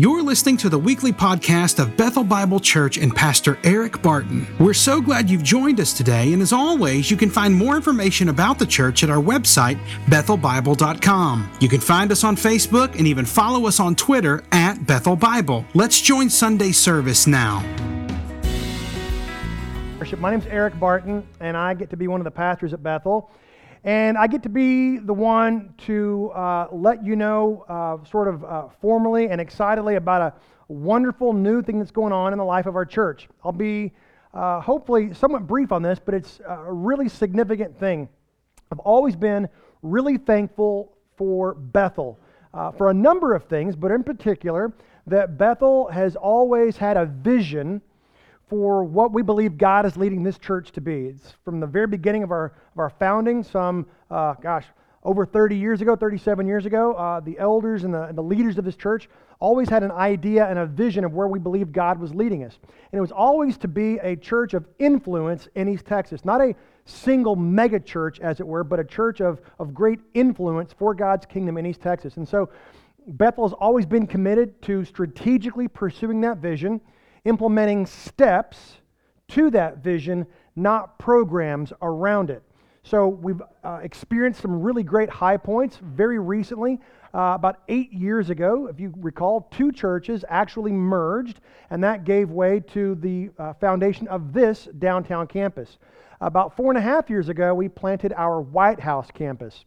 You're listening to the weekly podcast of Bethel Bible Church and Pastor Eric Barton. We're so glad you've joined us today, and as always, you can find more information about the church at our website, bethelbible.com. You can find us on Facebook and even follow us on Twitter at Bethel Bible. Let's join Sunday service now. My name's Eric Barton, and I get to be one of the pastors at Bethel. And I get to be the one to uh, let you know, uh, sort of uh, formally and excitedly, about a wonderful new thing that's going on in the life of our church. I'll be uh, hopefully somewhat brief on this, but it's a really significant thing. I've always been really thankful for Bethel uh, for a number of things, but in particular, that Bethel has always had a vision for what we believe God is leading this church to be. It's from the very beginning of our, of our founding, some, uh, gosh, over 30 years ago, 37 years ago, uh, the elders and the, and the leaders of this church always had an idea and a vision of where we believed God was leading us. And it was always to be a church of influence in East Texas, not a single mega church, as it were, but a church of, of great influence for God's kingdom in East Texas. And so Bethel has always been committed to strategically pursuing that vision implementing steps to that vision, not programs around it. So we've uh, experienced some really great high points very recently. Uh, about eight years ago, if you recall, two churches actually merged, and that gave way to the uh, foundation of this downtown campus. About four and a half years ago, we planted our White House campus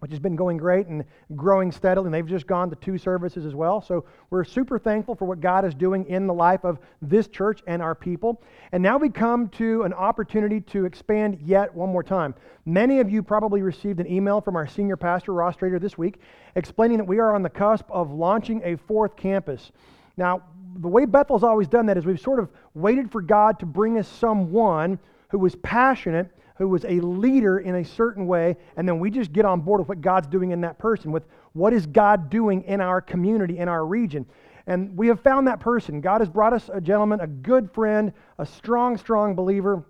which has been going great and growing steadily. And they've just gone to two services as well. So we're super thankful for what God is doing in the life of this church and our people. And now we come to an opportunity to expand yet one more time. Many of you probably received an email from our senior pastor, Ross Strader, this week, explaining that we are on the cusp of launching a fourth campus. Now, the way Bethel's always done that is we've sort of waited for God to bring us someone who was passionate who was a leader in a certain way, and then we just get on board with what God's doing in that person, with what is God doing in our community, in our region. And we have found that person. God has brought us a gentleman, a good friend, a strong, strong believer.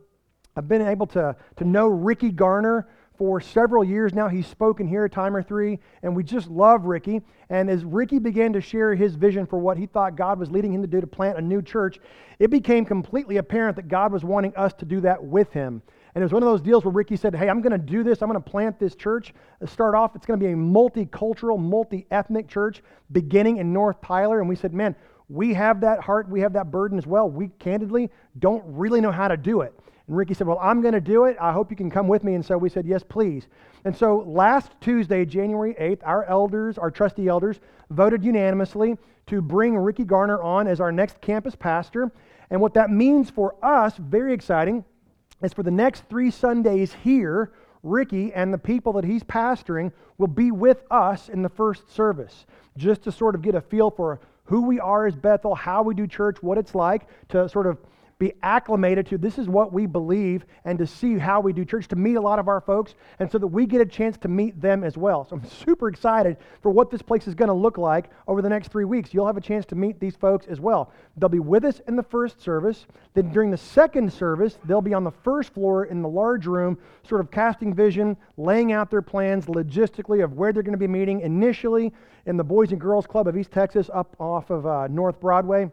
I've been able to, to know Ricky Garner for several years now. He's spoken here a time or three, and we just love Ricky. And as Ricky began to share his vision for what he thought God was leading him to do to plant a new church, it became completely apparent that God was wanting us to do that with him. And it was one of those deals where Ricky said, Hey, I'm going to do this. I'm going to plant this church. Start off, it's going to be a multicultural, multi ethnic church beginning in North Tyler. And we said, Man, we have that heart, we have that burden as well. We candidly don't really know how to do it. And Ricky said, Well, I'm going to do it. I hope you can come with me. And so we said, Yes, please. And so last Tuesday, January 8th, our elders, our trustee elders, voted unanimously to bring Ricky Garner on as our next campus pastor. And what that means for us, very exciting, is for the next three Sundays here, Ricky and the people that he's pastoring will be with us in the first service, just to sort of get a feel for who we are as Bethel, how we do church, what it's like to sort of be acclimated to this is what we believe and to see how we do church, to meet a lot of our folks, and so that we get a chance to meet them as well. So I'm super excited for what this place is going to look like over the next three weeks. You'll have a chance to meet these folks as well. They'll be with us in the first service. Then during the second service, they'll be on the first floor in the large room, sort of casting vision, laying out their plans logistically of where they're going to be meeting initially in the Boys and Girls Club of East Texas up off of uh, North Broadway.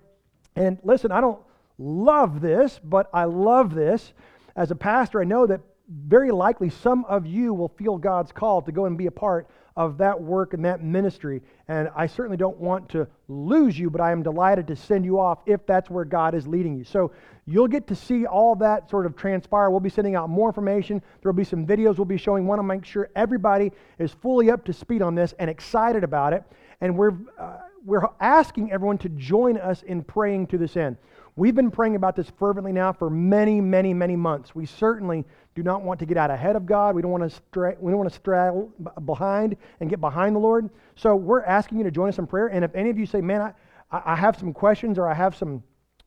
And listen, I don't love this, but I love this. As a pastor, I know that very likely some of you will feel God's call to go and be a part of that work and that ministry. And I certainly don't want to lose you, but I am delighted to send you off if that's where God is leading you. So you'll get to see all that sort of transpire. We'll be sending out more information. There will be some videos we'll be showing. Want to make sure everybody is fully up to speed on this and excited about it. And we're, uh, we're asking everyone to join us in praying to this end. We've been praying about this fervently now for many, many, many months. We certainly do not want to get out ahead of God. We don't want to we don't want to straddle behind and get behind the Lord. So we're asking you to join us in prayer. And if any of you say, man, I, I have some questions or I have some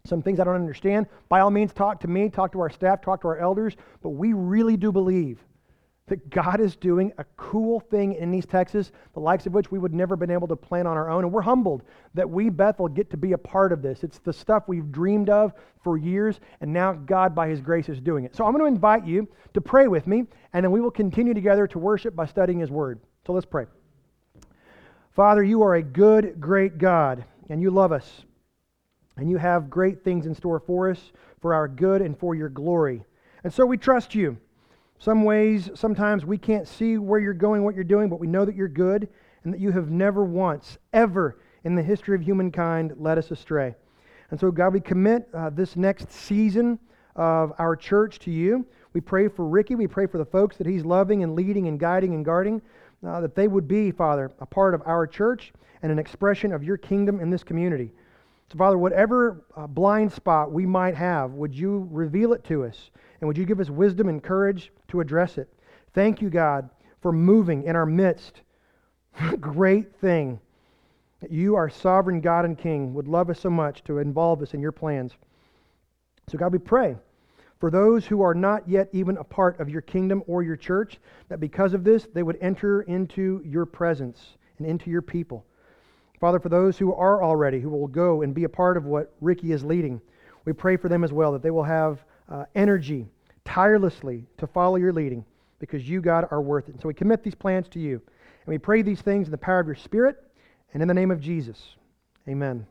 some things I don't understand, by all means, talk to me, talk to our staff, talk to our elders. But we really do believe that God is doing a cool thing in East Texas, the likes of which we would never been able to plan on our own. And we're humbled that we, Bethel, get to be a part of this. It's the stuff we've dreamed of for years, and now God, by His grace, is doing it. So I'm going to invite you to pray with me, and then we will continue together to worship by studying His Word. So let's pray. Father, you are a good, great God. and you love us, and you have great things in store for us, for our good and for your glory. And so we trust you. Some ways, sometimes we can't see where you're going, what you're doing, but we know that you're good and that you have never once, ever in the history of humankind led us astray. And so, God, we commit uh, this next season of our church to you. We pray for Ricky. We pray for the folks that he's loving and leading and guiding and guarding, uh, that they would be, Father, a part of our church and an expression of your kingdom in this community. So, Father, whatever uh, blind spot we might have, would you reveal it to us? And would you give us wisdom and courage to address it? Thank you, God, for moving in our midst. Great thing that you, our sovereign God and King, would love us so much to involve us in your plans. So, God, we pray for those who are not yet even a part of your kingdom or your church, that because of this, they would enter into your presence and into your people. Father, for those who are already, who will go and be a part of what Ricky is leading, we pray for them as well, that they will have uh, energy tirelessly to follow your leading because you, God, are worth it. And so we commit these plans to you. And we pray these things in the power of your Spirit and in the name of Jesus. Amen.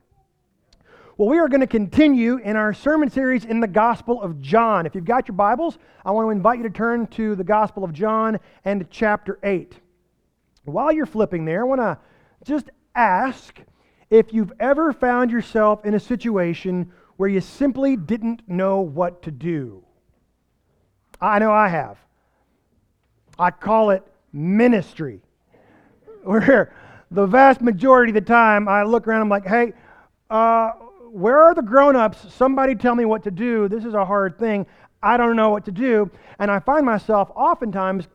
Well, we are going to continue in our sermon series in the Gospel of John. If you've got your Bibles, I want to invite you to turn to the Gospel of John and chapter 8. While you're flipping there, I want to just ask if you've ever found yourself in a situation where you simply didn't know what to do. I know I have. I call it ministry, where the vast majority of the time I look around, I'm like, hey, uh, where are the grown ups? Somebody tell me what to do. This is a hard thing. I don't know what to do. And I find myself oftentimes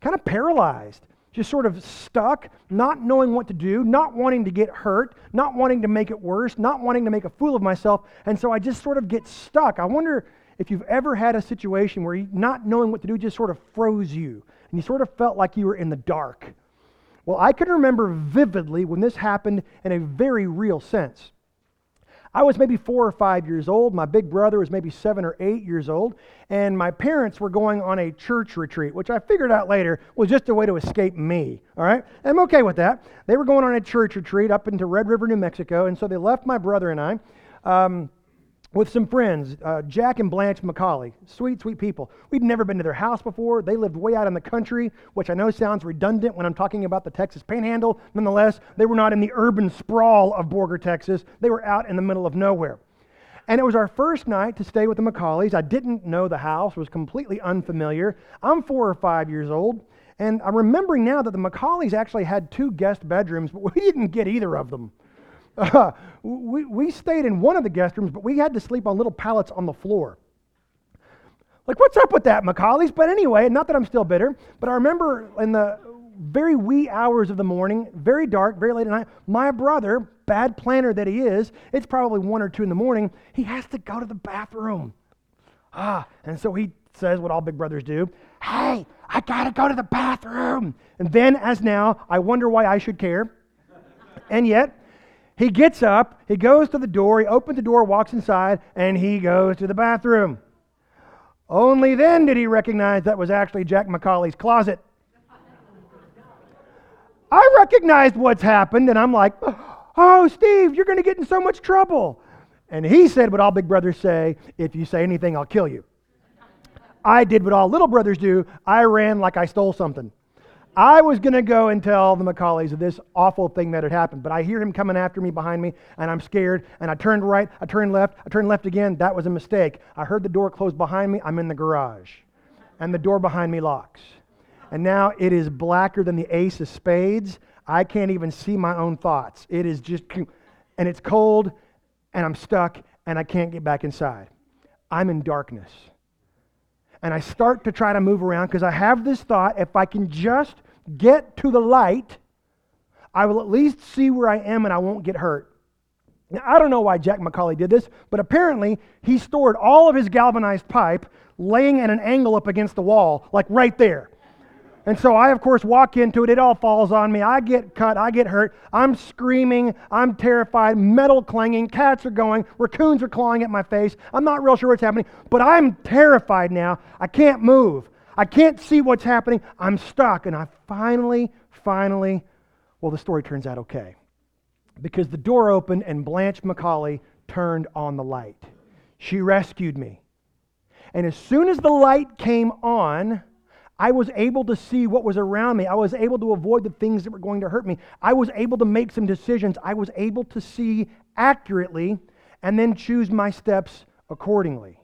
kind of paralyzed, just sort of stuck, not knowing what to do, not wanting to get hurt, not wanting to make it worse, not wanting to make a fool of myself. And so I just sort of get stuck. I wonder if you've ever had a situation where not knowing what to do just sort of froze you and you sort of felt like you were in the dark. Well, I can remember vividly when this happened in a very real sense. I was maybe four or five years old. My big brother was maybe seven or eight years old. And my parents were going on a church retreat, which I figured out later was just a way to escape me. All right? I'm okay with that. They were going on a church retreat up into Red River, New Mexico. And so they left my brother and I. Um, with some friends, uh, Jack and Blanche McCauley. Sweet, sweet people. We'd never been to their house before. They lived way out in the country, which I know sounds redundant when I'm talking about the Texas panhandle. Nonetheless, they were not in the urban sprawl of Borger, Texas. They were out in the middle of nowhere. And it was our first night to stay with the McCauleys. I didn't know the house, was completely unfamiliar. I'm four or five years old. And I'm remembering now that the McCauleys actually had two guest bedrooms, but we didn't get either of them. Uh, we, we stayed in one of the guest rooms, but we had to sleep on little pallets on the floor. Like, what's up with that, McCauley's? But anyway, not that I'm still bitter, but I remember in the very wee hours of the morning, very dark, very late at night, my brother, bad planner that he is, it's probably one or two in the morning, he has to go to the bathroom. Ah, and so he says what all big brothers do Hey, I gotta go to the bathroom. And then, as now, I wonder why I should care. and yet, he gets up, he goes to the door, he opens the door, walks inside, and he goes to the bathroom. Only then did he recognize that was actually Jack McCauley's closet. I recognized what's happened, and I'm like, oh, Steve, you're going to get in so much trouble. And he said what all big brothers say if you say anything, I'll kill you. I did what all little brothers do I ran like I stole something. I was going to go and tell the McCauleys of this awful thing that had happened, but I hear him coming after me behind me, and I'm scared. And I turned right, I turned left, I turned left again. That was a mistake. I heard the door close behind me. I'm in the garage, and the door behind me locks. And now it is blacker than the ace of spades. I can't even see my own thoughts. It is just, and it's cold, and I'm stuck, and I can't get back inside. I'm in darkness and I start to try to move around because I have this thought if I can just get to the light, I will at least see where I am and I won't get hurt. Now, I don't know why Jack McCauley did this, but apparently he stored all of his galvanized pipe laying at an angle up against the wall, like right there. And so I, of course, walk into it. It all falls on me. I get cut. I get hurt. I'm screaming. I'm terrified. Metal clanging. Cats are going. Raccoons are clawing at my face. I'm not real sure what's happening, but I'm terrified now. I can't move. I can't see what's happening. I'm stuck. And I finally, finally, well, the story turns out okay. because the door opened and Blanche McCauley turned on the light. She rescued me. And as soon as the light came on, I was able to see what was around me. I was able to avoid the things that were going to hurt me. I was able to make some decisions. I was able to see accurately and then choose my steps accordingly.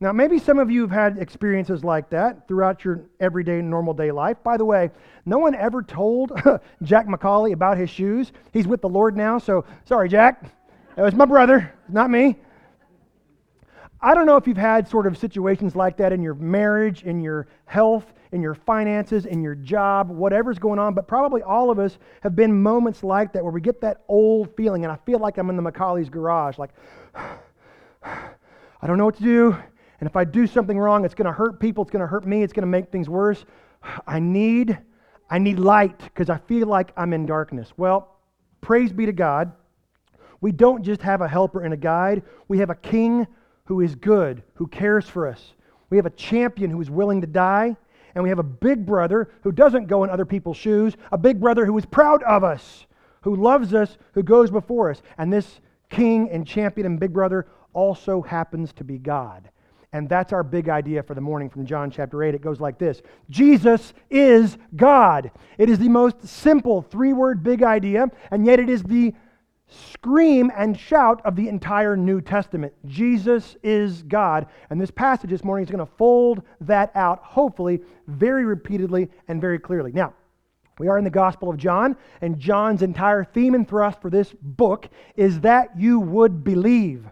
Now, maybe some of you have had experiences like that throughout your everyday, normal day life. By the way, no one ever told Jack McCauley about his shoes. He's with the Lord now, so sorry, Jack. That was my brother, not me. I don't know if you've had sort of situations like that in your marriage, in your health, in your finances, in your job, whatever's going on, but probably all of us have been moments like that where we get that old feeling, and I feel like I'm in the McCauley's garage, like, I don't know what to do, and if I do something wrong, it's going to hurt people, it's going to hurt me, it's going to make things worse. I need I need light because I feel like I'm in darkness. Well, praise be to God. We don't just have a helper and a guide, we have a king who is good, who cares for us. We have a champion who is willing to die, and we have a big brother who doesn't go in other people's shoes, a big brother who is proud of us, who loves us, who goes before us. And this king and champion and big brother also happens to be God. And that's our big idea for the morning from John chapter 8. It goes like this Jesus is God. It is the most simple three word big idea, and yet it is the scream and shout of the entire New Testament. Jesus is God. And this passage this morning is going to fold that out, hopefully, very repeatedly and very clearly. Now, we are in the Gospel of John, and John's entire theme and thrust for this book is that you would believe,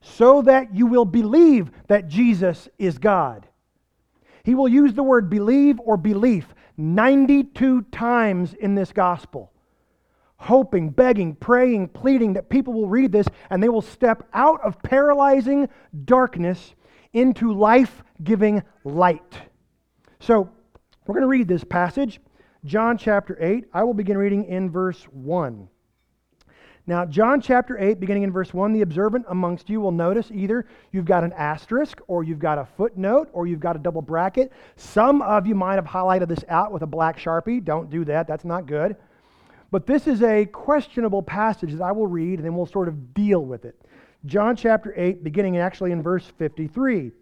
so that you will believe that Jesus is God. He will use the word believe or belief 92 times in this Gospel hoping, begging, praying, pleading that people will read this and they will step out of paralyzing darkness into life giving light. So, we're going to read this passage, John chapter 8. I will begin reading in verse 1. Now, John chapter 8, beginning in verse 1, the observant amongst you will notice either you've got an asterisk, or you've got a footnote, or you've got a double bracket. Some of you might have highlighted this out with a black sharpie. Don't do that, that's not good. But this is a questionable passage that I will read and then we'll sort of deal with it. John chapter 8, beginning actually in verse 53.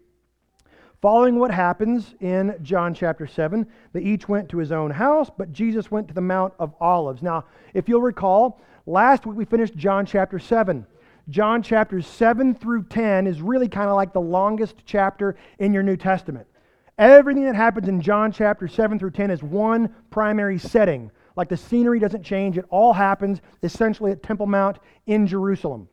Following what happens in John chapter 7, they each went to his own house, but Jesus went to the Mount of Olives. Now, if you'll recall, last week we finished John chapter 7. John chapters 7 through 10 is really kind of like the longest chapter in your New Testament. Everything that happens in John chapter 7 through 10 is one primary setting. Like the scenery doesn't change, it all happens essentially at Temple Mount in Jerusalem.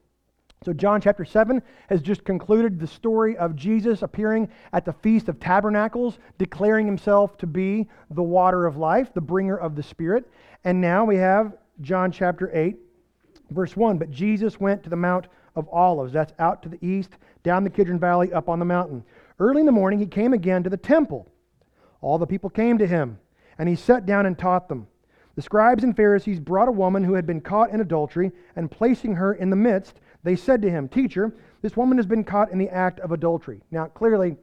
So, John chapter 7 has just concluded the story of Jesus appearing at the Feast of Tabernacles, declaring himself to be the water of life, the bringer of the Spirit. And now we have John chapter 8, verse 1. But Jesus went to the Mount of Olives. That's out to the east, down the Kidron Valley, up on the mountain. Early in the morning, he came again to the temple. All the people came to him, and he sat down and taught them. The scribes and Pharisees brought a woman who had been caught in adultery, and placing her in the midst, they said to him, Teacher, this woman has been caught in the act of adultery. Now, clearly,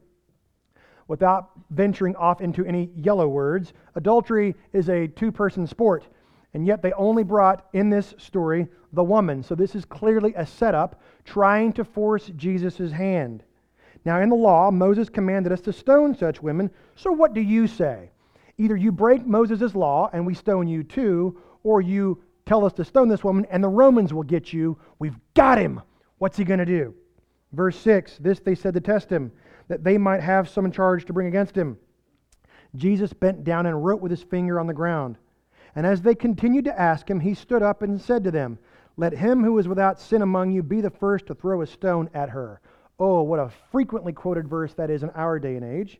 without venturing off into any yellow words, adultery is a two person sport, and yet they only brought in this story the woman. So this is clearly a setup trying to force Jesus' hand. Now, in the law, Moses commanded us to stone such women. So what do you say? Either you break Moses' law and we stone you too, or you tell us to stone this woman and the Romans will get you. We've got him. What's he going to do? Verse 6 This they said to test him, that they might have some charge to bring against him. Jesus bent down and wrote with his finger on the ground. And as they continued to ask him, he stood up and said to them, Let him who is without sin among you be the first to throw a stone at her. Oh, what a frequently quoted verse that is in our day and age.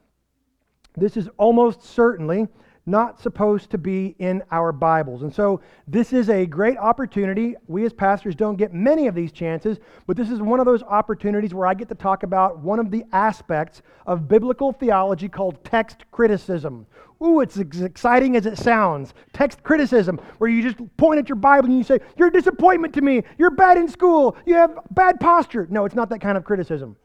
This is almost certainly not supposed to be in our Bibles. And so this is a great opportunity. We as pastors don't get many of these chances, but this is one of those opportunities where I get to talk about one of the aspects of biblical theology called text criticism. Ooh, it's as exciting as it sounds. Text criticism, where you just point at your Bible and you say, You're a disappointment to me. You're bad in school. You have bad posture. No, it's not that kind of criticism.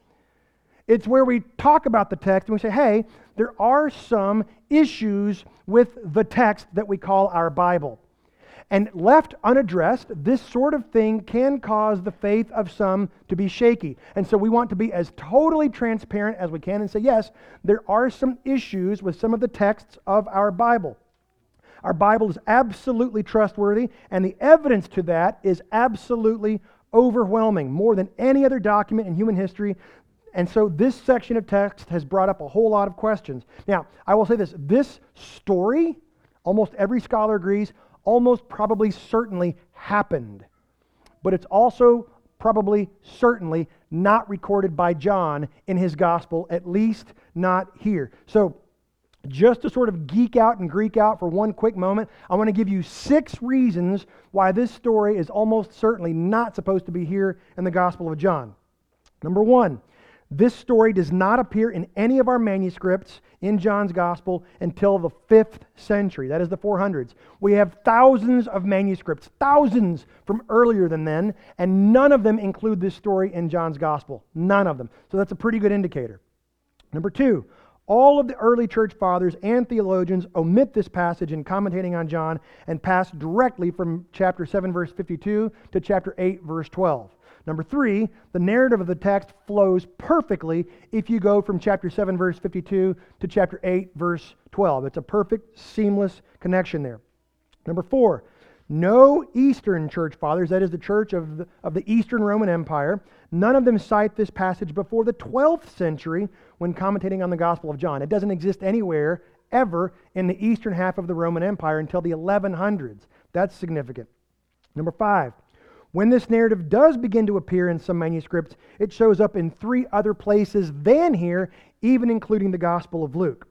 It's where we talk about the text and we say, hey, there are some issues with the text that we call our Bible. And left unaddressed, this sort of thing can cause the faith of some to be shaky. And so we want to be as totally transparent as we can and say, yes, there are some issues with some of the texts of our Bible. Our Bible is absolutely trustworthy, and the evidence to that is absolutely overwhelming. More than any other document in human history, and so this section of text has brought up a whole lot of questions. Now, I will say this this story, almost every scholar agrees, almost probably certainly happened. But it's also probably certainly not recorded by John in his gospel, at least not here. So, just to sort of geek out and Greek out for one quick moment, I want to give you six reasons why this story is almost certainly not supposed to be here in the Gospel of John. Number one, this story does not appear in any of our manuscripts in John's Gospel until the 5th century. That is the 400s. We have thousands of manuscripts, thousands from earlier than then, and none of them include this story in John's Gospel. None of them. So that's a pretty good indicator. Number two, all of the early church fathers and theologians omit this passage in commentating on John and pass directly from chapter 7, verse 52 to chapter 8, verse 12. Number three, the narrative of the text flows perfectly if you go from chapter 7, verse 52 to chapter 8, verse 12. It's a perfect, seamless connection there. Number four, no Eastern church fathers, that is the church of the, of the Eastern Roman Empire, none of them cite this passage before the 12th century when commentating on the Gospel of John. It doesn't exist anywhere ever in the eastern half of the Roman Empire until the 1100s. That's significant. Number five, when this narrative does begin to appear in some manuscripts, it shows up in three other places than here, even including the Gospel of Luke.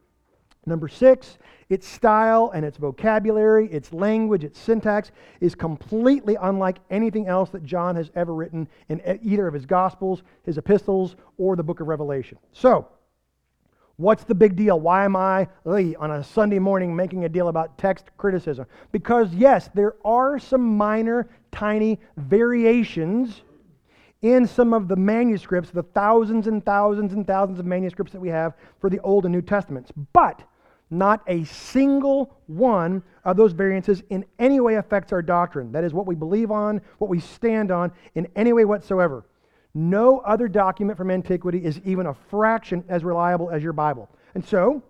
Number six, its style and its vocabulary, its language, its syntax is completely unlike anything else that John has ever written in either of his Gospels, his epistles, or the book of Revelation. So, What's the big deal? Why am I on a Sunday morning making a deal about text criticism? Because, yes, there are some minor, tiny variations in some of the manuscripts, the thousands and thousands and thousands of manuscripts that we have for the Old and New Testaments. But not a single one of those variances in any way affects our doctrine. That is what we believe on, what we stand on, in any way whatsoever. No other document from antiquity is even a fraction as reliable as your Bible. And so,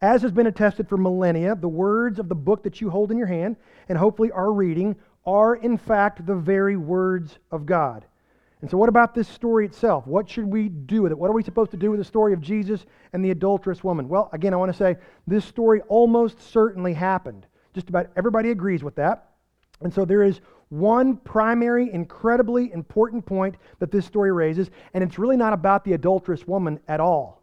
as has been attested for millennia, the words of the book that you hold in your hand and hopefully are reading are in fact the very words of God. And so, what about this story itself? What should we do with it? What are we supposed to do with the story of Jesus and the adulterous woman? Well, again, I want to say this story almost certainly happened. Just about everybody agrees with that. And so, there is one primary, incredibly important point that this story raises, and it's really not about the adulterous woman at all.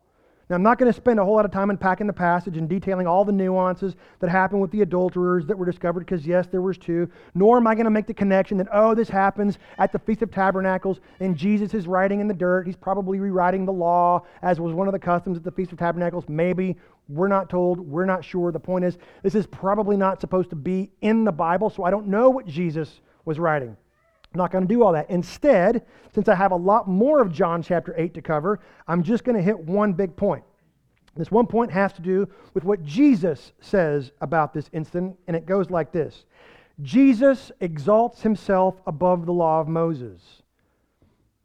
Now, I'm not going to spend a whole lot of time unpacking the passage and detailing all the nuances that happened with the adulterers that were discovered, because yes, there was two. Nor am I going to make the connection that, oh, this happens at the Feast of Tabernacles, and Jesus is writing in the dirt. He's probably rewriting the law, as was one of the customs at the Feast of Tabernacles. Maybe. We're not told. We're not sure. The point is, this is probably not supposed to be in the Bible, so I don't know what Jesus was writing. I'm not going to do all that. Instead, since I have a lot more of John chapter 8 to cover, I'm just going to hit one big point. This one point has to do with what Jesus says about this incident, and it goes like this Jesus exalts himself above the law of Moses.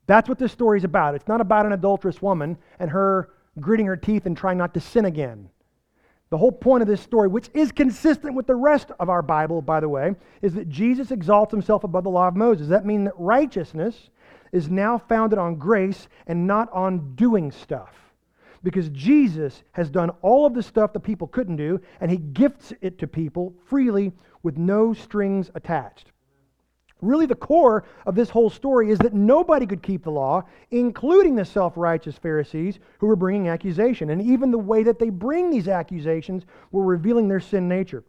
That's what this story is about. It's not about an adulterous woman and her gritting her teeth and trying not to sin again. The whole point of this story, which is consistent with the rest of our Bible, by the way, is that Jesus exalts himself above the law of Moses. That means that righteousness is now founded on grace and not on doing stuff. Because Jesus has done all of the stuff that people couldn't do, and he gifts it to people freely with no strings attached. Really, the core of this whole story is that nobody could keep the law, including the self righteous Pharisees who were bringing accusation. And even the way that they bring these accusations were revealing their sin nature.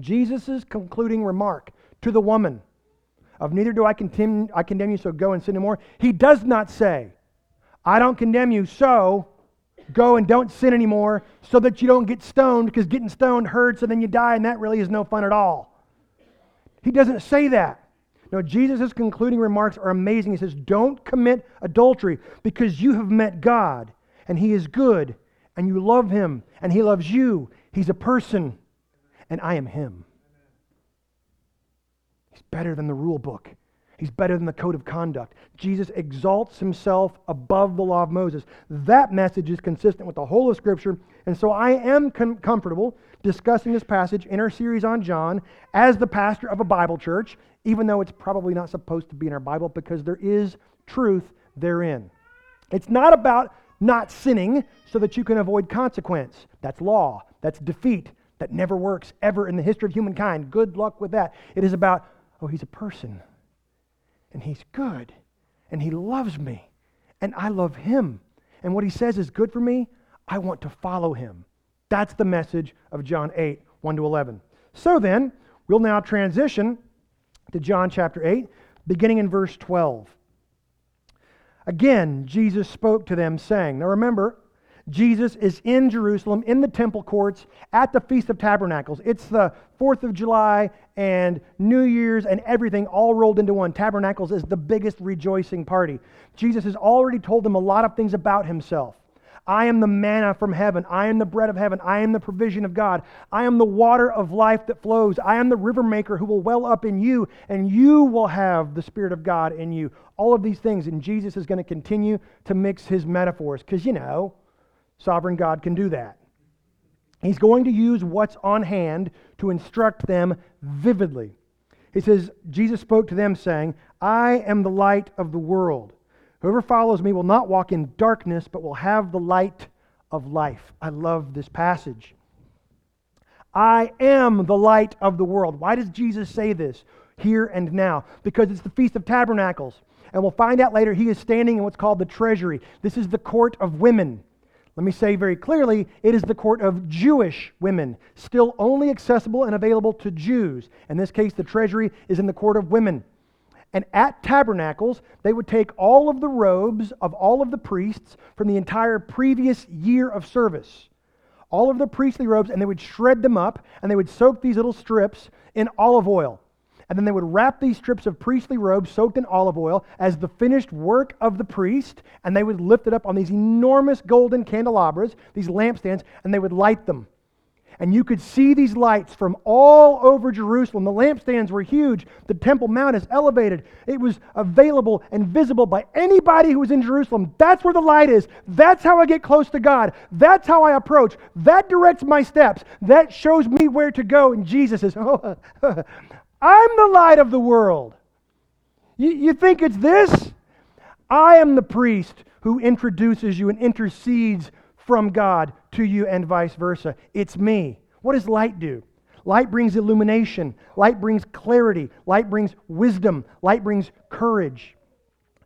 Jesus' concluding remark to the woman of neither do I condemn, I condemn you, so go and sin no more. He does not say, I don't condemn you, so go and don't sin anymore so that you don't get stoned because getting stoned hurts and then you die and that really is no fun at all. He doesn't say that. No, Jesus' concluding remarks are amazing. He says, Don't commit adultery because you have met God and He is good and you love Him and He loves you. He's a person and I am Him. He's better than the rule book. He's better than the code of conduct. Jesus exalts himself above the law of Moses. That message is consistent with the whole of Scripture. And so I am com- comfortable discussing this passage in our series on John as the pastor of a Bible church, even though it's probably not supposed to be in our Bible because there is truth therein. It's not about not sinning so that you can avoid consequence. That's law, that's defeat. That never works ever in the history of humankind. Good luck with that. It is about, oh, he's a person and He's good, and He loves me, and I love Him. And what He says is good for me. I want to follow Him. That's the message of John 8, 1 to 11. So then, we'll now transition to John chapter 8, beginning in verse 12. Again, Jesus spoke to them, saying, Now remember, Jesus is in Jerusalem, in the temple courts, at the Feast of Tabernacles. It's the 4th of July and New Year's and everything all rolled into one. Tabernacles is the biggest rejoicing party. Jesus has already told them a lot of things about himself. I am the manna from heaven. I am the bread of heaven. I am the provision of God. I am the water of life that flows. I am the river maker who will well up in you, and you will have the Spirit of God in you. All of these things. And Jesus is going to continue to mix his metaphors because, you know, Sovereign God can do that. He's going to use what's on hand to instruct them vividly. He says, Jesus spoke to them, saying, I am the light of the world. Whoever follows me will not walk in darkness, but will have the light of life. I love this passage. I am the light of the world. Why does Jesus say this here and now? Because it's the Feast of Tabernacles. And we'll find out later he is standing in what's called the treasury. This is the court of women. Let me say very clearly it is the court of Jewish women, still only accessible and available to Jews. In this case, the treasury is in the court of women. And at tabernacles, they would take all of the robes of all of the priests from the entire previous year of service, all of the priestly robes, and they would shred them up and they would soak these little strips in olive oil. And then they would wrap these strips of priestly robes soaked in olive oil as the finished work of the priest, and they would lift it up on these enormous golden candelabras, these lampstands, and they would light them. And you could see these lights from all over Jerusalem. The lampstands were huge. The Temple Mount is elevated. It was available and visible by anybody who was in Jerusalem. That's where the light is. That's how I get close to God. That's how I approach. That directs my steps. That shows me where to go. And Jesus says, Oh, I'm the light of the world. You, you think it's this? I am the priest who introduces you and intercedes from God to you and vice versa. It's me. What does light do? Light brings illumination, light brings clarity, light brings wisdom, light brings courage,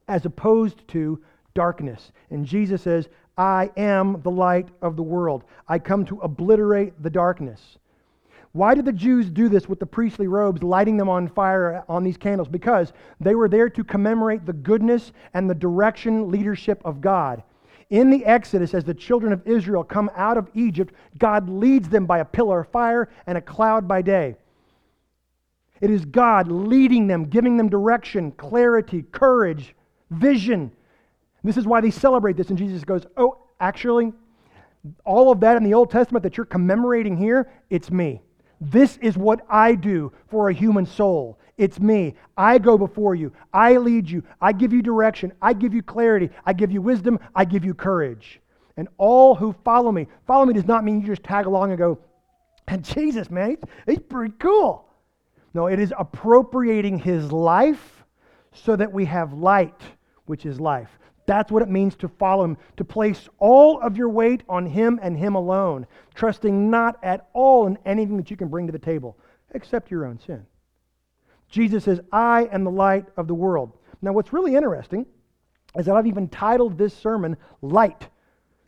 as opposed to darkness. And Jesus says, I am the light of the world. I come to obliterate the darkness. Why did the Jews do this with the priestly robes, lighting them on fire on these candles? Because they were there to commemorate the goodness and the direction, leadership of God. In the Exodus, as the children of Israel come out of Egypt, God leads them by a pillar of fire and a cloud by day. It is God leading them, giving them direction, clarity, courage, vision. This is why they celebrate this. And Jesus goes, Oh, actually, all of that in the Old Testament that you're commemorating here, it's me. This is what I do for a human soul. It's me. I go before you. I lead you. I give you direction. I give you clarity. I give you wisdom. I give you courage. And all who follow me, follow me does not mean you just tag along and go, and Jesus, man, he's, he's pretty cool. No, it is appropriating his life so that we have light, which is life. That's what it means to follow him, to place all of your weight on him and him alone, trusting not at all in anything that you can bring to the table except your own sin. Jesus says, I am the light of the world. Now, what's really interesting is that I've even titled this sermon Light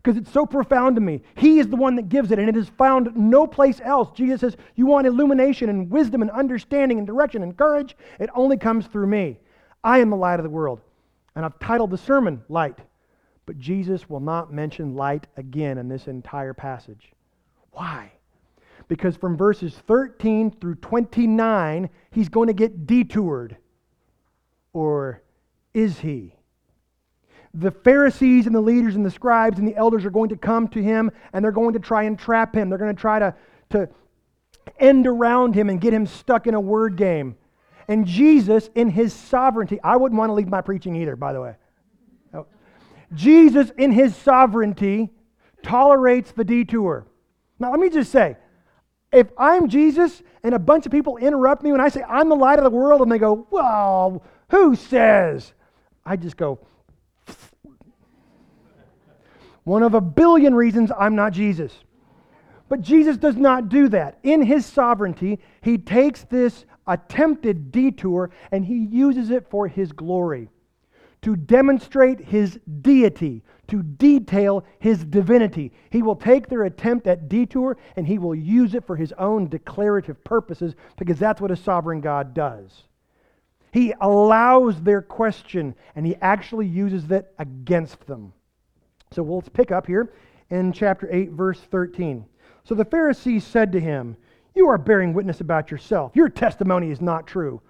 because it's so profound to me. He is the one that gives it, and it is found no place else. Jesus says, You want illumination and wisdom and understanding and direction and courage? It only comes through me. I am the light of the world. And I've titled the sermon Light. But Jesus will not mention light again in this entire passage. Why? Because from verses 13 through 29, he's going to get detoured. Or is he? the Pharisees and the leaders and the scribes and the elders are going to come to him and they're going to try and trap him. They're going to try to, to end around him and get him stuck in a word game. And Jesus, in his sovereignty, I wouldn't want to leave my preaching either, by the way. No. Jesus, in his sovereignty, tolerates the detour. Now, let me just say if I'm Jesus and a bunch of people interrupt me when I say I'm the light of the world and they go, well, who says? I just go, one of a billion reasons I'm not Jesus. But Jesus does not do that. In his sovereignty, he takes this attempted detour and he uses it for his glory, to demonstrate his deity, to detail his divinity. He will take their attempt at detour and he will use it for his own declarative purposes because that's what a sovereign God does. He allows their question and he actually uses it against them. So we'll pick up here in chapter 8, verse 13. So the Pharisees said to him, You are bearing witness about yourself. Your testimony is not true.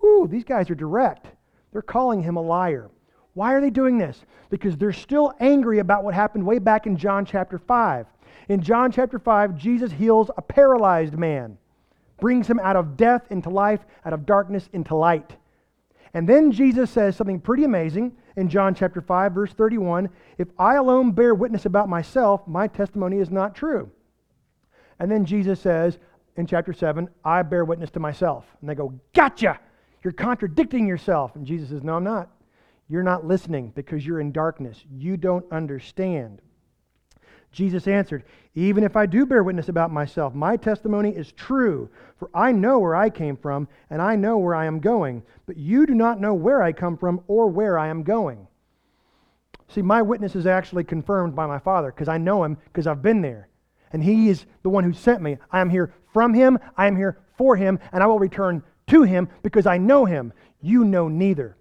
Whew, these guys are direct. They're calling him a liar. Why are they doing this? Because they're still angry about what happened way back in John chapter 5. In John chapter 5, Jesus heals a paralyzed man, brings him out of death into life, out of darkness into light. And then Jesus says something pretty amazing in John chapter 5, verse 31 If I alone bear witness about myself, my testimony is not true. And then Jesus says in chapter 7, I bear witness to myself. And they go, Gotcha! You're contradicting yourself. And Jesus says, No, I'm not. You're not listening because you're in darkness. You don't understand. Jesus answered, Even if I do bear witness about myself, my testimony is true, for I know where I came from, and I know where I am going. But you do not know where I come from or where I am going. See, my witness is actually confirmed by my Father, because I know him, because I've been there. And he is the one who sent me. I am here from him, I am here for him, and I will return to him because I know him. You know neither.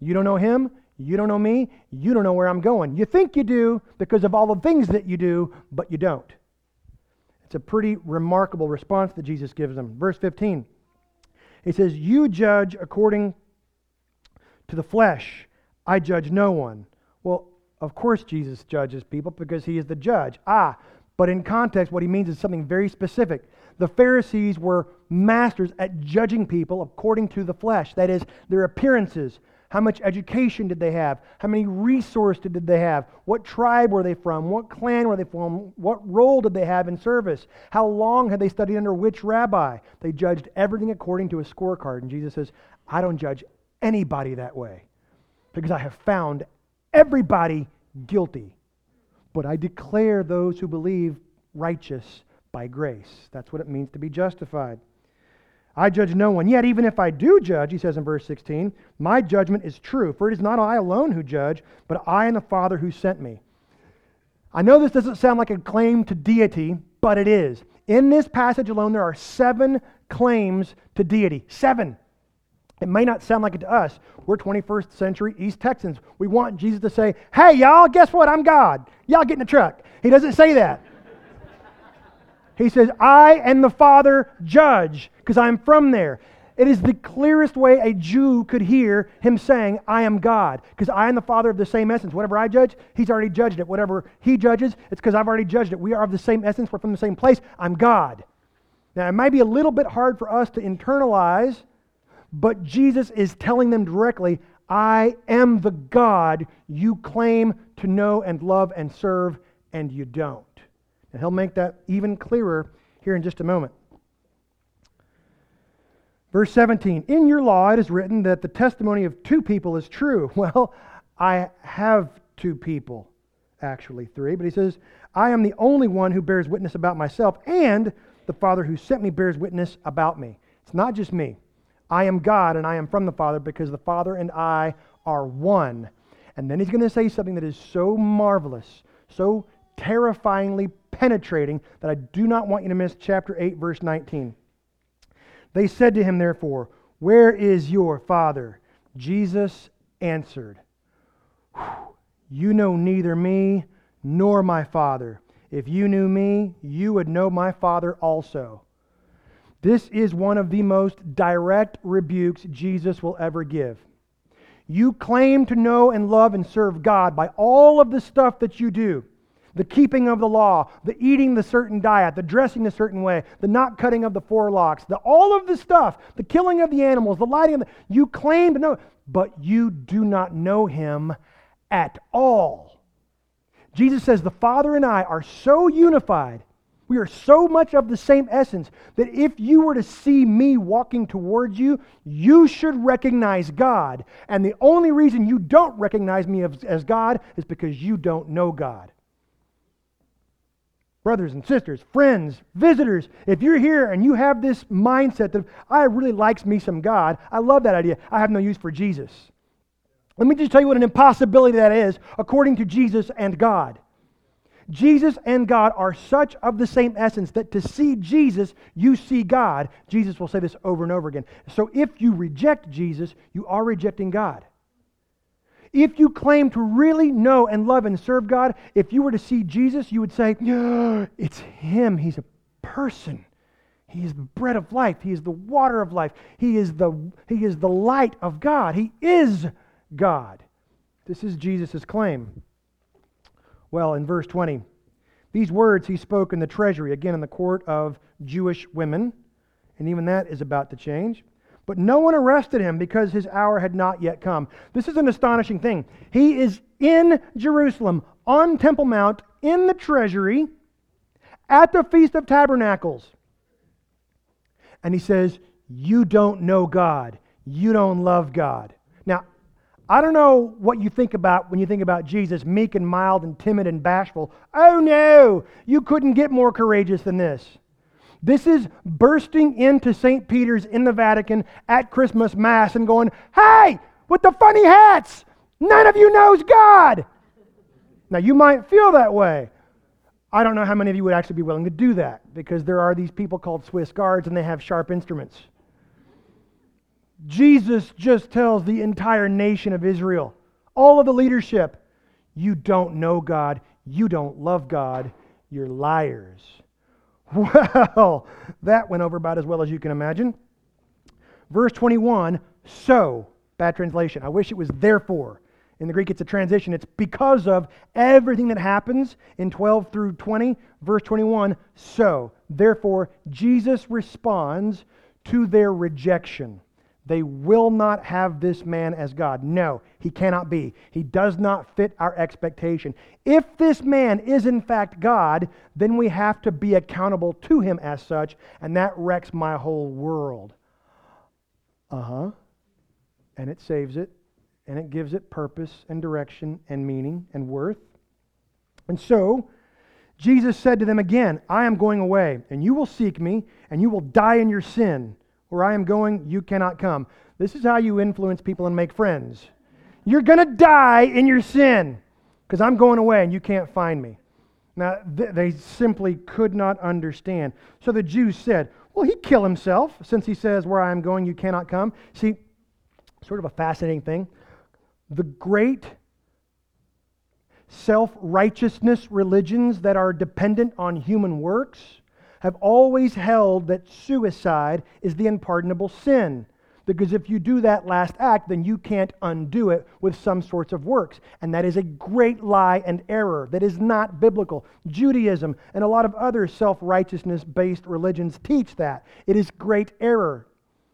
You don't know him, you don't know me. You don't know where I'm going. You think you do because of all the things that you do, but you don't. It's a pretty remarkable response that Jesus gives them. Verse 15, he says, You judge according to the flesh. I judge no one. Well, of course, Jesus judges people because he is the judge. Ah, but in context, what he means is something very specific. The Pharisees were masters at judging people according to the flesh, that is, their appearances, how much education did they have? How many resources did they have? What tribe were they from? What clan were they from? What role did they have in service? How long had they studied under which rabbi? They judged everything according to a scorecard. And Jesus says, I don't judge anybody that way because I have found everybody guilty. But I declare those who believe righteous by grace. That's what it means to be justified. I judge no one. Yet, even if I do judge, he says in verse 16, my judgment is true. For it is not I alone who judge, but I and the Father who sent me. I know this doesn't sound like a claim to deity, but it is. In this passage alone, there are seven claims to deity. Seven. It may not sound like it to us. We're 21st century East Texans. We want Jesus to say, hey, y'all, guess what? I'm God. Y'all get in the truck. He doesn't say that. He says, I and the Father judge, because I'm from there. It is the clearest way a Jew could hear him saying, I am God, because I and the Father of the same essence. Whatever I judge, he's already judged it. Whatever he judges, it's because I've already judged it. We are of the same essence, we're from the same place. I'm God. Now, it might be a little bit hard for us to internalize, but Jesus is telling them directly, I am the God you claim to know and love and serve, and you don't. And he'll make that even clearer here in just a moment. Verse 17 In your law it is written that the testimony of two people is true. Well, I have two people, actually three, but he says, I am the only one who bears witness about myself, and the Father who sent me bears witness about me. It's not just me. I am God and I am from the Father because the Father and I are one. And then he's going to say something that is so marvelous, so terrifyingly penetrating that I do not want you to miss chapter 8, verse 19. They said to him, therefore, Where is your Father? Jesus answered, You know neither me nor my Father. If you knew me, you would know my Father also. This is one of the most direct rebukes Jesus will ever give. You claim to know and love and serve God by all of the stuff that you do the keeping of the law, the eating the certain diet, the dressing a certain way, the not cutting of the forelocks, the all of the stuff, the killing of the animals, the lighting of the you claim to know, but you do not know him at all. Jesus says the Father and I are so unified we are so much of the same essence that if you were to see me walking towards you, you should recognize God. And the only reason you don't recognize me as, as God is because you don't know God. Brothers and sisters, friends, visitors, if you're here and you have this mindset that I really likes me some God, I love that idea. I have no use for Jesus. Let me just tell you what an impossibility that is according to Jesus and God. Jesus and God are such of the same essence that to see Jesus, you see God. Jesus will say this over and over again. So if you reject Jesus, you are rejecting God. If you claim to really know and love and serve God, if you were to see Jesus, you would say, It's Him. He's a person. He is the bread of life. He is the water of life. He is the, he is the light of God. He is God. This is Jesus' claim. Well, in verse 20, these words he spoke in the treasury, again in the court of Jewish women, and even that is about to change. But no one arrested him because his hour had not yet come. This is an astonishing thing. He is in Jerusalem, on Temple Mount, in the treasury, at the Feast of Tabernacles. And he says, You don't know God. You don't love God. Now, I don't know what you think about when you think about Jesus, meek and mild and timid and bashful. Oh no, you couldn't get more courageous than this. This is bursting into St. Peter's in the Vatican at Christmas Mass and going, Hey, with the funny hats, none of you knows God. Now, you might feel that way. I don't know how many of you would actually be willing to do that because there are these people called Swiss guards and they have sharp instruments. Jesus just tells the entire nation of Israel, all of the leadership, you don't know God, you don't love God, you're liars. Well, that went over about as well as you can imagine. Verse 21, so, bad translation. I wish it was therefore. In the Greek, it's a transition. It's because of everything that happens in 12 through 20. Verse 21, so, therefore, Jesus responds to their rejection. They will not have this man as God. No, he cannot be. He does not fit our expectation. If this man is in fact God, then we have to be accountable to him as such, and that wrecks my whole world. Uh huh. And it saves it, and it gives it purpose and direction and meaning and worth. And so, Jesus said to them again, I am going away, and you will seek me, and you will die in your sin. Where I am going, you cannot come. This is how you influence people and make friends. You're going to die in your sin because I'm going away and you can't find me. Now, th- they simply could not understand. So the Jews said, Well, he'd kill himself since he says, Where I am going, you cannot come. See, sort of a fascinating thing. The great self righteousness religions that are dependent on human works have always held that suicide is the unpardonable sin. Because if you do that last act, then you can't undo it with some sorts of works. And that is a great lie and error that is not biblical. Judaism and a lot of other self righteousness based religions teach that. It is great error.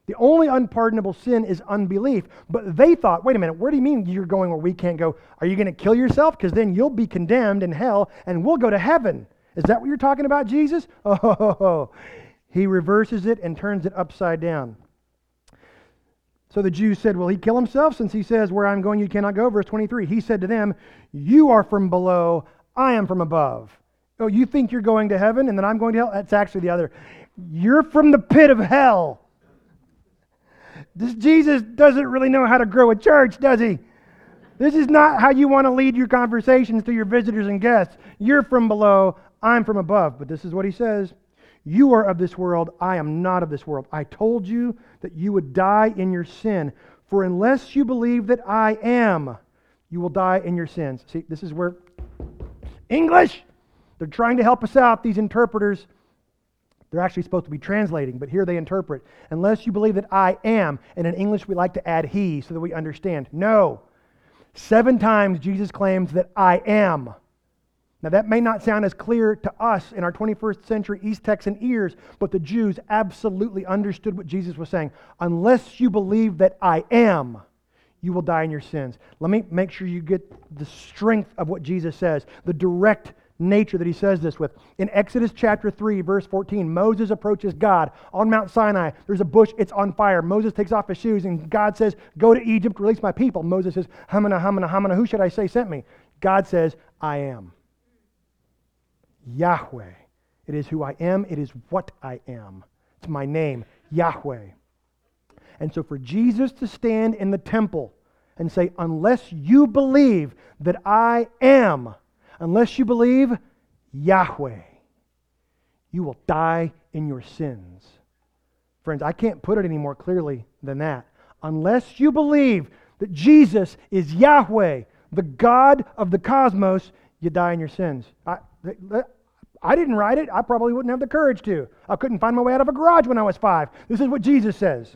The only unpardonable sin is unbelief. But they thought, wait a minute, where do you mean you're going where we can't go? Are you going to kill yourself? Because then you'll be condemned in hell and we'll go to heaven. Is that what you're talking about, Jesus? Oh, he reverses it and turns it upside down. So the Jews said, Will he kill himself since he says, Where I'm going, you cannot go? Verse 23. He said to them, You are from below, I am from above. Oh, you think you're going to heaven and then I'm going to hell? That's actually the other. You're from the pit of hell. this Jesus doesn't really know how to grow a church, does he? This is not how you want to lead your conversations to your visitors and guests. You're from below, I'm from above. But this is what he says You are of this world, I am not of this world. I told you that you would die in your sin. For unless you believe that I am, you will die in your sins. See, this is where English, they're trying to help us out, these interpreters. They're actually supposed to be translating, but here they interpret. Unless you believe that I am, and in English we like to add he so that we understand. No. Seven times Jesus claims that I am. Now, that may not sound as clear to us in our 21st century East Texan ears, but the Jews absolutely understood what Jesus was saying. Unless you believe that I am, you will die in your sins. Let me make sure you get the strength of what Jesus says, the direct nature that he says this with. In Exodus chapter 3, verse 14, Moses approaches God on Mount Sinai. There's a bush, it's on fire. Moses takes off his shoes, and God says, Go to Egypt, release my people. Moses says, Hamana, Hamana, Hamana, who should I say sent me? God says, I am. Yahweh. It is who I am, it is what I am. It's my name, Yahweh. And so for Jesus to stand in the temple and say, Unless you believe that I am, unless you believe Yahweh, you will die in your sins. Friends, I can't put it any more clearly than that. Unless you believe that Jesus is Yahweh, the God of the cosmos, you die in your sins. I, I didn't write it. I probably wouldn't have the courage to. I couldn't find my way out of a garage when I was five. This is what Jesus says.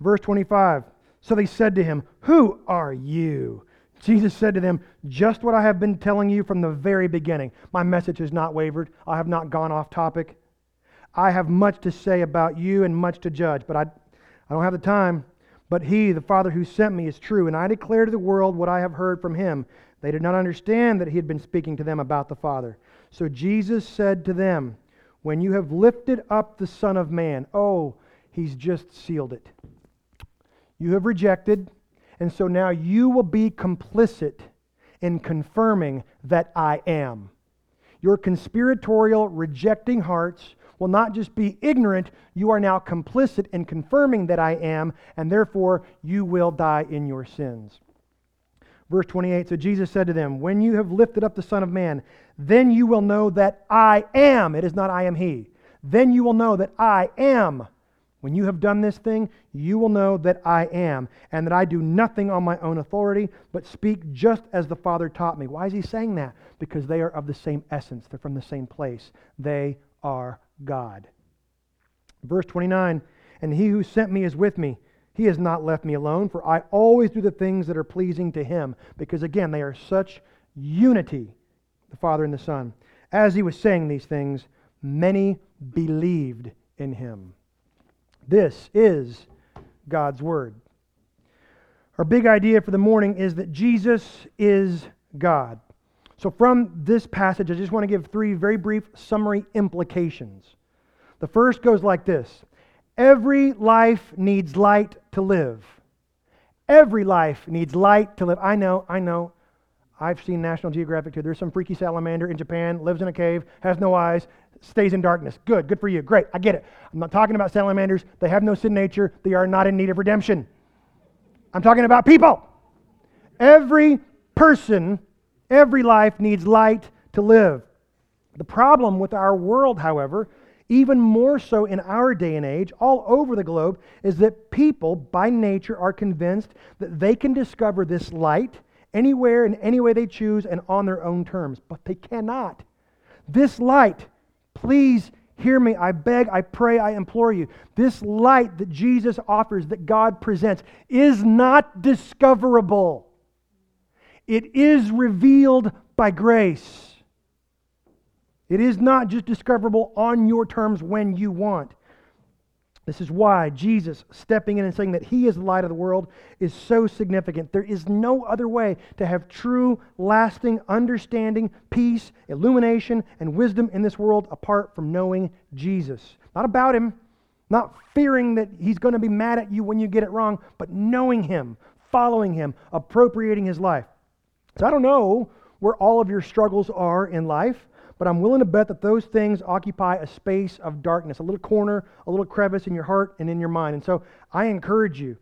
Verse 25 So they said to him, Who are you? Jesus said to them, Just what I have been telling you from the very beginning. My message has not wavered. I have not gone off topic. I have much to say about you and much to judge, but I, I don't have the time. But he, the Father who sent me, is true, and I declare to the world what I have heard from him. They did not understand that he had been speaking to them about the Father. So Jesus said to them, When you have lifted up the Son of Man, oh, he's just sealed it. You have rejected, and so now you will be complicit in confirming that I am. Your conspiratorial, rejecting hearts will not just be ignorant, you are now complicit in confirming that I am, and therefore you will die in your sins. Verse 28 So Jesus said to them, When you have lifted up the Son of Man, then you will know that I am. It is not I am He. Then you will know that I am. When you have done this thing, you will know that I am, and that I do nothing on my own authority, but speak just as the Father taught me. Why is he saying that? Because they are of the same essence, they're from the same place. They are God. Verse 29 And he who sent me is with me. He has not left me alone, for I always do the things that are pleasing to him. Because again, they are such unity, the Father and the Son. As he was saying these things, many believed in him. This is God's Word. Our big idea for the morning is that Jesus is God. So, from this passage, I just want to give three very brief summary implications. The first goes like this Every life needs light to live. Every life needs light to live. I know, I know. I've seen National Geographic too. There's some freaky salamander in Japan, lives in a cave, has no eyes, stays in darkness. Good, good for you. Great, I get it. I'm not talking about salamanders. They have no sin nature. They are not in need of redemption. I'm talking about people. Every person Every life needs light to live. The problem with our world, however, even more so in our day and age, all over the globe, is that people by nature are convinced that they can discover this light anywhere in any way they choose and on their own terms. But they cannot. This light, please hear me. I beg, I pray, I implore you. This light that Jesus offers, that God presents, is not discoverable. It is revealed by grace. It is not just discoverable on your terms when you want. This is why Jesus stepping in and saying that he is the light of the world is so significant. There is no other way to have true, lasting understanding, peace, illumination, and wisdom in this world apart from knowing Jesus. Not about him, not fearing that he's going to be mad at you when you get it wrong, but knowing him, following him, appropriating his life. So I don't know where all of your struggles are in life, but I'm willing to bet that those things occupy a space of darkness, a little corner, a little crevice in your heart and in your mind. And so I encourage you,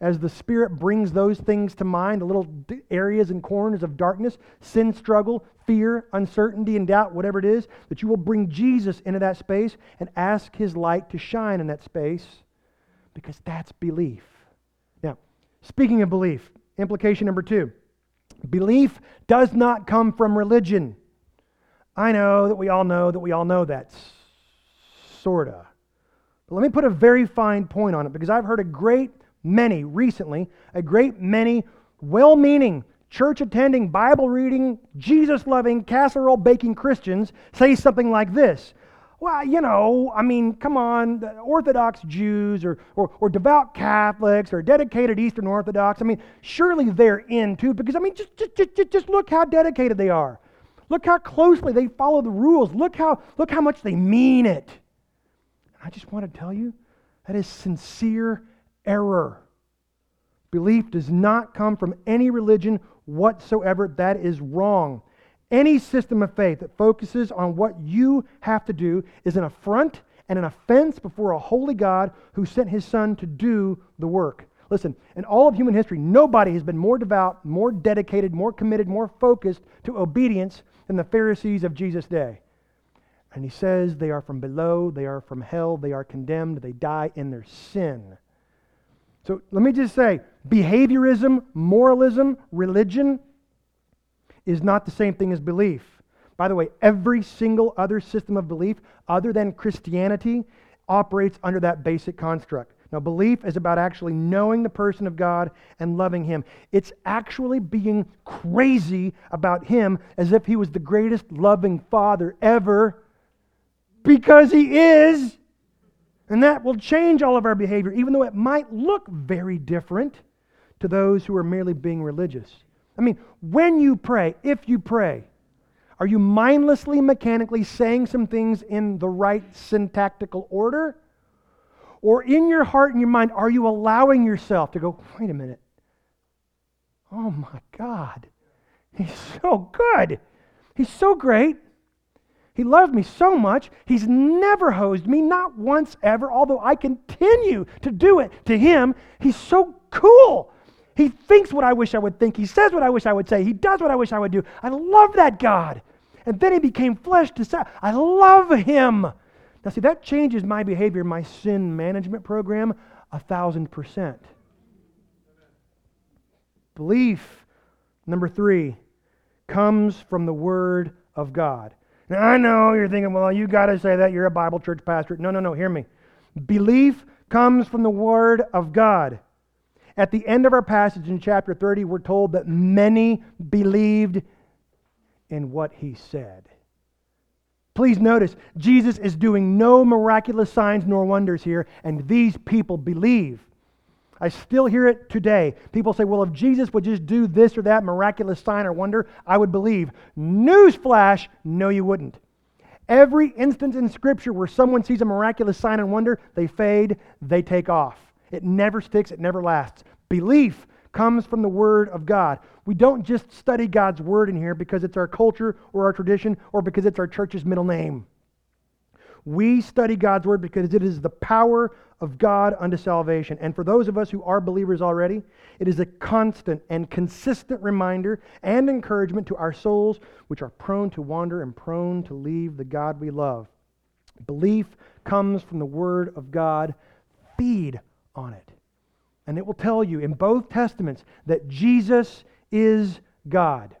as the Spirit brings those things to mind, the little areas and corners of darkness, sin struggle, fear, uncertainty, and doubt, whatever it is, that you will bring Jesus into that space and ask His light to shine in that space because that's belief. Now, speaking of belief, implication number two belief does not come from religion. I know that we all know that we all know that. Sorta. But let me put a very fine point on it because I've heard a great many recently, a great many well meaning, church attending, Bible reading, Jesus loving, casserole baking Christians say something like this. Well, you know, I mean, come on, Orthodox Jews or, or, or devout Catholics or dedicated Eastern Orthodox, I mean, surely they're in too, because, I mean, just, just, just, just look how dedicated they are. Look how closely they follow the rules. Look how, look how much they mean it. I just want to tell you that is sincere error. Belief does not come from any religion whatsoever. That is wrong. Any system of faith that focuses on what you have to do is an affront and an offense before a holy God who sent his Son to do the work. Listen, in all of human history, nobody has been more devout, more dedicated, more committed, more focused to obedience than the Pharisees of Jesus' day. And he says they are from below, they are from hell, they are condemned, they die in their sin. So let me just say behaviorism, moralism, religion is not the same thing as belief. By the way, every single other system of belief other than Christianity operates under that basic construct. Now, belief is about actually knowing the person of God and loving Him. It's actually being crazy about Him as if He was the greatest loving Father ever, because He is. And that will change all of our behavior, even though it might look very different to those who are merely being religious. I mean, when you pray, if you pray, are you mindlessly, mechanically saying some things in the right syntactical order? Or in your heart and your mind, are you allowing yourself to go, wait a minute? Oh my God, he's so good. He's so great. He loved me so much. He's never hosed me, not once ever, although I continue to do it to him. He's so cool. He thinks what I wish I would think. He says what I wish I would say. He does what I wish I would do. I love that God. And then he became flesh to say, I love him. Now, see, that changes my behavior, my sin management program, a thousand percent. Belief, number three, comes from the Word of God. Now, I know you're thinking, well, you got to say that. You're a Bible church pastor. No, no, no, hear me. Belief comes from the Word of God. At the end of our passage in chapter 30, we're told that many believed in what he said. Please notice, Jesus is doing no miraculous signs nor wonders here, and these people believe. I still hear it today. People say, well, if Jesus would just do this or that miraculous sign or wonder, I would believe. Newsflash, no, you wouldn't. Every instance in Scripture where someone sees a miraculous sign and wonder, they fade, they take off. It never sticks, it never lasts. Belief comes from the Word of God. We don't just study God's Word in here because it's our culture or our tradition or because it's our church's middle name. We study God's Word because it is the power of God unto salvation. And for those of us who are believers already, it is a constant and consistent reminder and encouragement to our souls, which are prone to wander and prone to leave the God we love. Belief comes from the Word of God. Feed on it. And it will tell you in both Testaments that Jesus is God.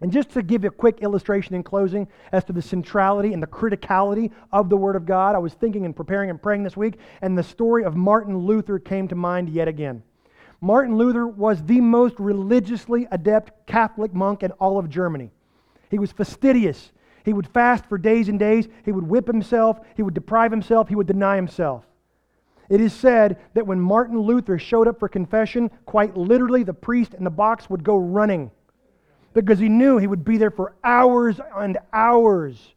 And just to give a quick illustration in closing as to the centrality and the criticality of the Word of God, I was thinking and preparing and praying this week, and the story of Martin Luther came to mind yet again. Martin Luther was the most religiously adept Catholic monk in all of Germany. He was fastidious. He would fast for days and days. He would whip himself. He would deprive himself. He would deny himself. It is said that when Martin Luther showed up for confession, quite literally the priest in the box would go running because he knew he would be there for hours and hours.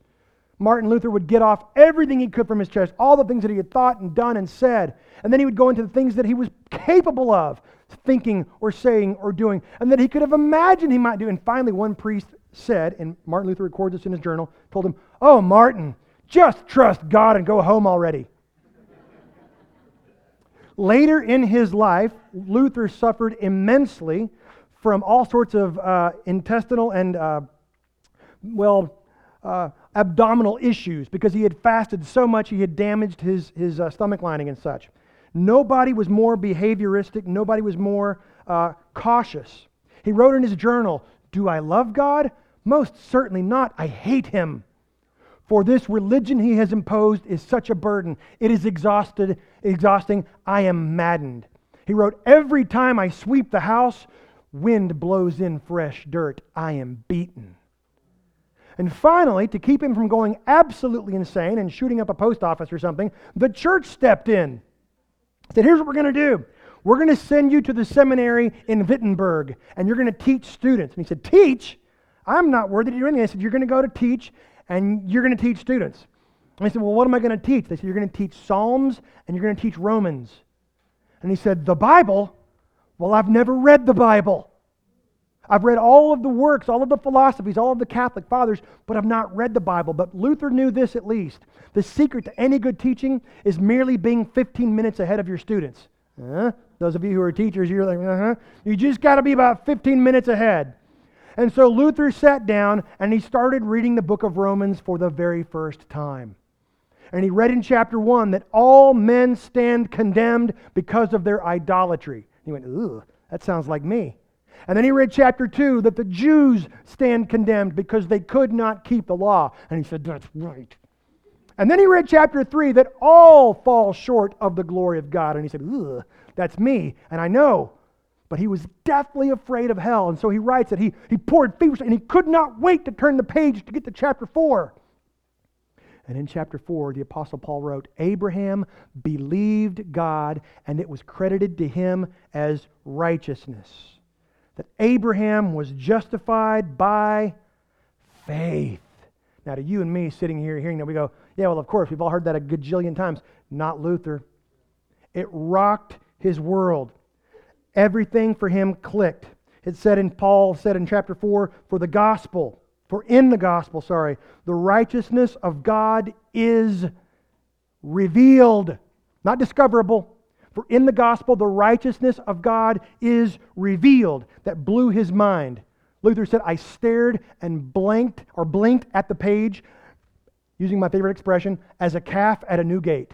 Martin Luther would get off everything he could from his chest, all the things that he had thought and done and said. And then he would go into the things that he was capable of thinking or saying or doing, and that he could have imagined he might do. And finally, one priest said, and Martin Luther records this in his journal, told him, Oh, Martin, just trust God and go home already. Later in his life, Luther suffered immensely from all sorts of uh, intestinal and, uh, well, uh, abdominal issues because he had fasted so much he had damaged his, his uh, stomach lining and such. Nobody was more behavioristic, nobody was more uh, cautious. He wrote in his journal, Do I love God? Most certainly not. I hate him. For this religion he has imposed is such a burden. It is exhausted, exhausting. I am maddened. He wrote, Every time I sweep the house, wind blows in fresh dirt. I am beaten. And finally, to keep him from going absolutely insane and shooting up a post office or something, the church stepped in. Said, Here's what we're going to do. We're going to send you to the seminary in Wittenberg, and you're going to teach students. And he said, Teach? I'm not worthy to do anything. I said, You're going to go to teach, and you're going to teach students. And I said, Well, what am I going to teach? They said, You're going to teach Psalms and you're going to teach Romans. And he said, The Bible? Well, I've never read the Bible. I've read all of the works, all of the philosophies, all of the Catholic fathers, but I've not read the Bible. But Luther knew this at least. The secret to any good teaching is merely being 15 minutes ahead of your students. Uh, those of you who are teachers, you're like, uh huh. You just got to be about 15 minutes ahead. And so Luther sat down and he started reading the book of Romans for the very first time. And he read in chapter 1 that all men stand condemned because of their idolatry. He went, Ooh, that sounds like me. And then he read chapter 2 that the Jews stand condemned because they could not keep the law. And he said, That's right. And then he read chapter 3 that all fall short of the glory of God. And he said, Ugh, that's me. And I know but he was deathly afraid of hell. And so he writes that he, he poured feverishly and he could not wait to turn the page to get to chapter 4. And in chapter 4, the Apostle Paul wrote, Abraham believed God, and it was credited to him as righteousness. That Abraham was justified by faith. Now, to you and me sitting here hearing that, we go, yeah, well, of course, we've all heard that a gajillion times. Not Luther. It rocked his world. Everything for him clicked. It said in Paul said in chapter 4 for the gospel, for in the gospel, sorry, the righteousness of God is revealed, not discoverable. For in the gospel, the righteousness of God is revealed. That blew his mind. Luther said, I stared and blanked or blinked at the page, using my favorite expression, as a calf at a new gate.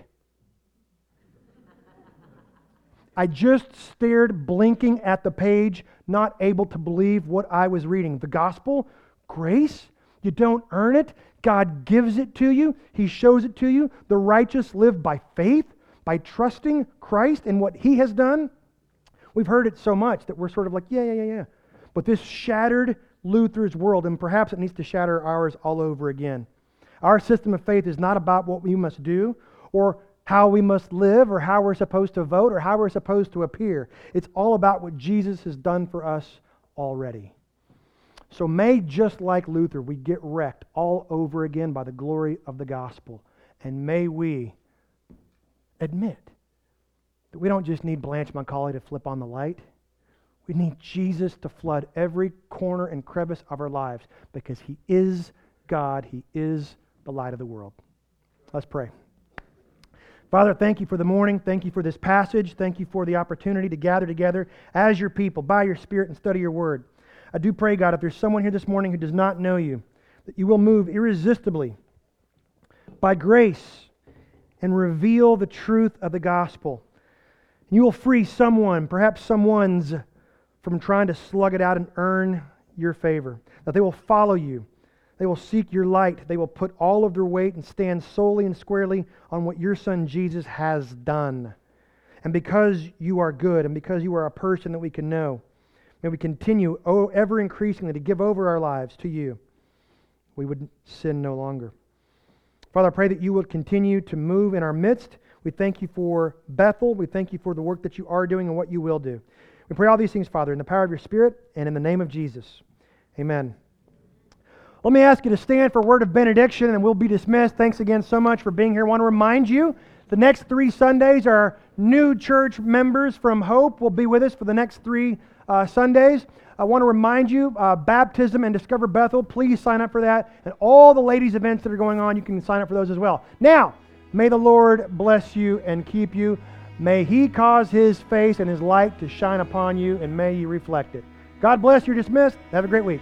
I just stared, blinking at the page, not able to believe what I was reading. The gospel, grace, you don't earn it. God gives it to you, He shows it to you. The righteous live by faith, by trusting Christ and what He has done. We've heard it so much that we're sort of like, yeah, yeah, yeah, yeah. But this shattered Luther's world, and perhaps it needs to shatter ours all over again. Our system of faith is not about what we must do or how we must live or how we're supposed to vote or how we're supposed to appear. It's all about what Jesus has done for us already. So may, just like Luther, we get wrecked all over again by the glory of the gospel. And may we admit that we don't just need Blanche McCauley to flip on the light. We need Jesus to flood every corner and crevice of our lives because he is God. He is the light of the world. Let's pray. Father, thank you for the morning. Thank you for this passage. Thank you for the opportunity to gather together as your people by your Spirit and study your word. I do pray, God, if there's someone here this morning who does not know you, that you will move irresistibly by grace and reveal the truth of the gospel. And You will free someone, perhaps someone's, from trying to slug it out and earn your favor. That they will follow you they will seek your light. They will put all of their weight and stand solely and squarely on what your son Jesus has done. And because you are good and because you are a person that we can know, may we continue ever increasingly to give over our lives to you. We would sin no longer. Father, I pray that you will continue to move in our midst. We thank you for Bethel. We thank you for the work that you are doing and what you will do. We pray all these things, Father, in the power of your Spirit and in the name of Jesus. Amen. Let me ask you to stand for a word of benediction and we'll be dismissed. Thanks again so much for being here. I want to remind you The next three Sundays, our new church members from Hope will be with us for the next three uh, Sundays. I want to remind you, uh, baptism and Discover Bethel, please sign up for that. And all the ladies' events that are going on, you can sign up for those as well. Now, may the Lord bless you and keep you. May he cause his face and his light to shine upon you, and may you reflect it. God bless. You're dismissed. Have a great week.